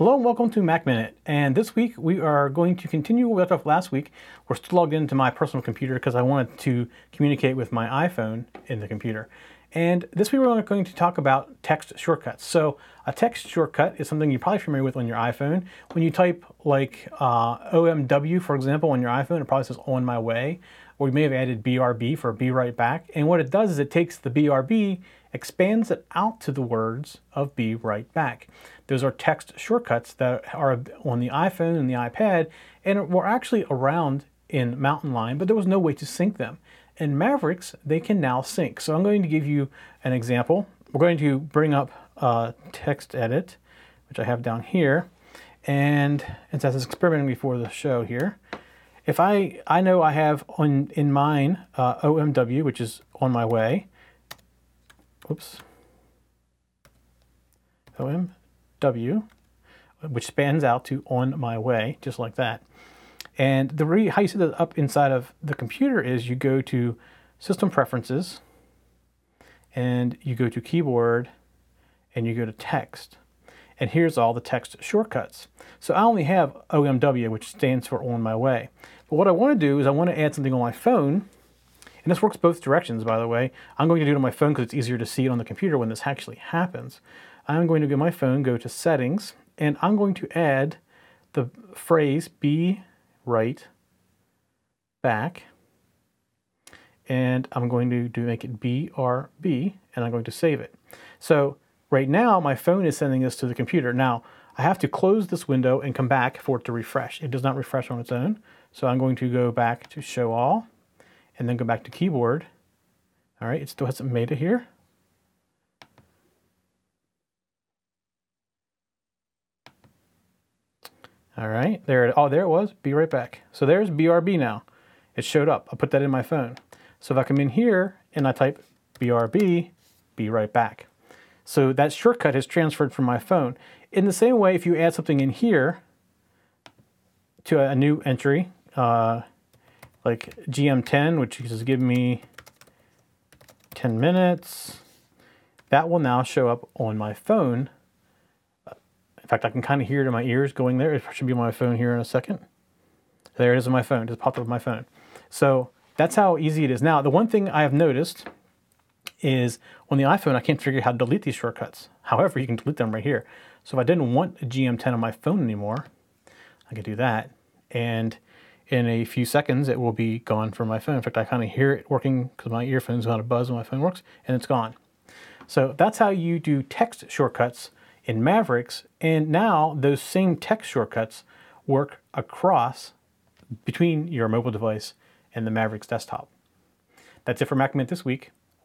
Hello and welcome to Mac Minute. And this week we are going to continue what we left off last week. We're still logged into my personal computer because I wanted to communicate with my iPhone in the computer. And this week we're going to talk about text shortcuts. So a text shortcut is something you're probably familiar with on your iPhone. When you type like uh, OMW, for example, on your iPhone, it probably says on my way. We may have added BRB for be right back. And what it does is it takes the BRB expands it out to the words of be right back. Those are text shortcuts that are on the iPhone and the iPad and were actually around in Mountain Lion, but there was no way to sync them. In Mavericks, they can now sync. So I'm going to give you an example. We're going to bring up uh, text edit, which I have down here. And as I was experimenting before the show here, if I, I know I have on in mine uh, OMW, which is on my way, Oops. OMW, which spans out to on my way, just like that. And the re- how you set that up inside of the computer is you go to System Preferences, and you go to Keyboard, and you go to Text. And here's all the text shortcuts. So I only have OMW, which stands for on my way. But what I want to do is I want to add something on my phone and this works both directions, by the way. I'm going to do it on my phone because it's easier to see it on the computer when this actually happens. I'm going to go my phone, go to settings, and I'm going to add the phrase be right back. And I'm going to do make it BRB, and I'm going to save it. So right now, my phone is sending this to the computer. Now, I have to close this window and come back for it to refresh. It does not refresh on its own. So I'm going to go back to show all and then go back to keyboard. All right, it still hasn't made it here. All right, there, it, oh, there it was, be right back. So there's BRB now. It showed up, I put that in my phone. So if I come in here and I type BRB, be right back. So that shortcut has transferred from my phone. In the same way, if you add something in here to a new entry, uh, like GM10, which is give me 10 minutes. That will now show up on my phone. In fact, I can kind of hear it in my ears going there. It should be on my phone here in a second. There it is on my phone, it just popped up on my phone. So that's how easy it is. Now, the one thing I have noticed is on the iPhone, I can't figure out how to delete these shortcuts. However, you can delete them right here. So if I didn't want a GM10 on my phone anymore, I could do that. And in a few seconds, it will be gone from my phone. In fact, I kind of hear it working because my earphones on a buzz when my phone works, and it's gone. So that's how you do text shortcuts in Mavericks. And now those same text shortcuts work across between your mobile device and the Mavericks desktop. That's it for Mac Minute this week.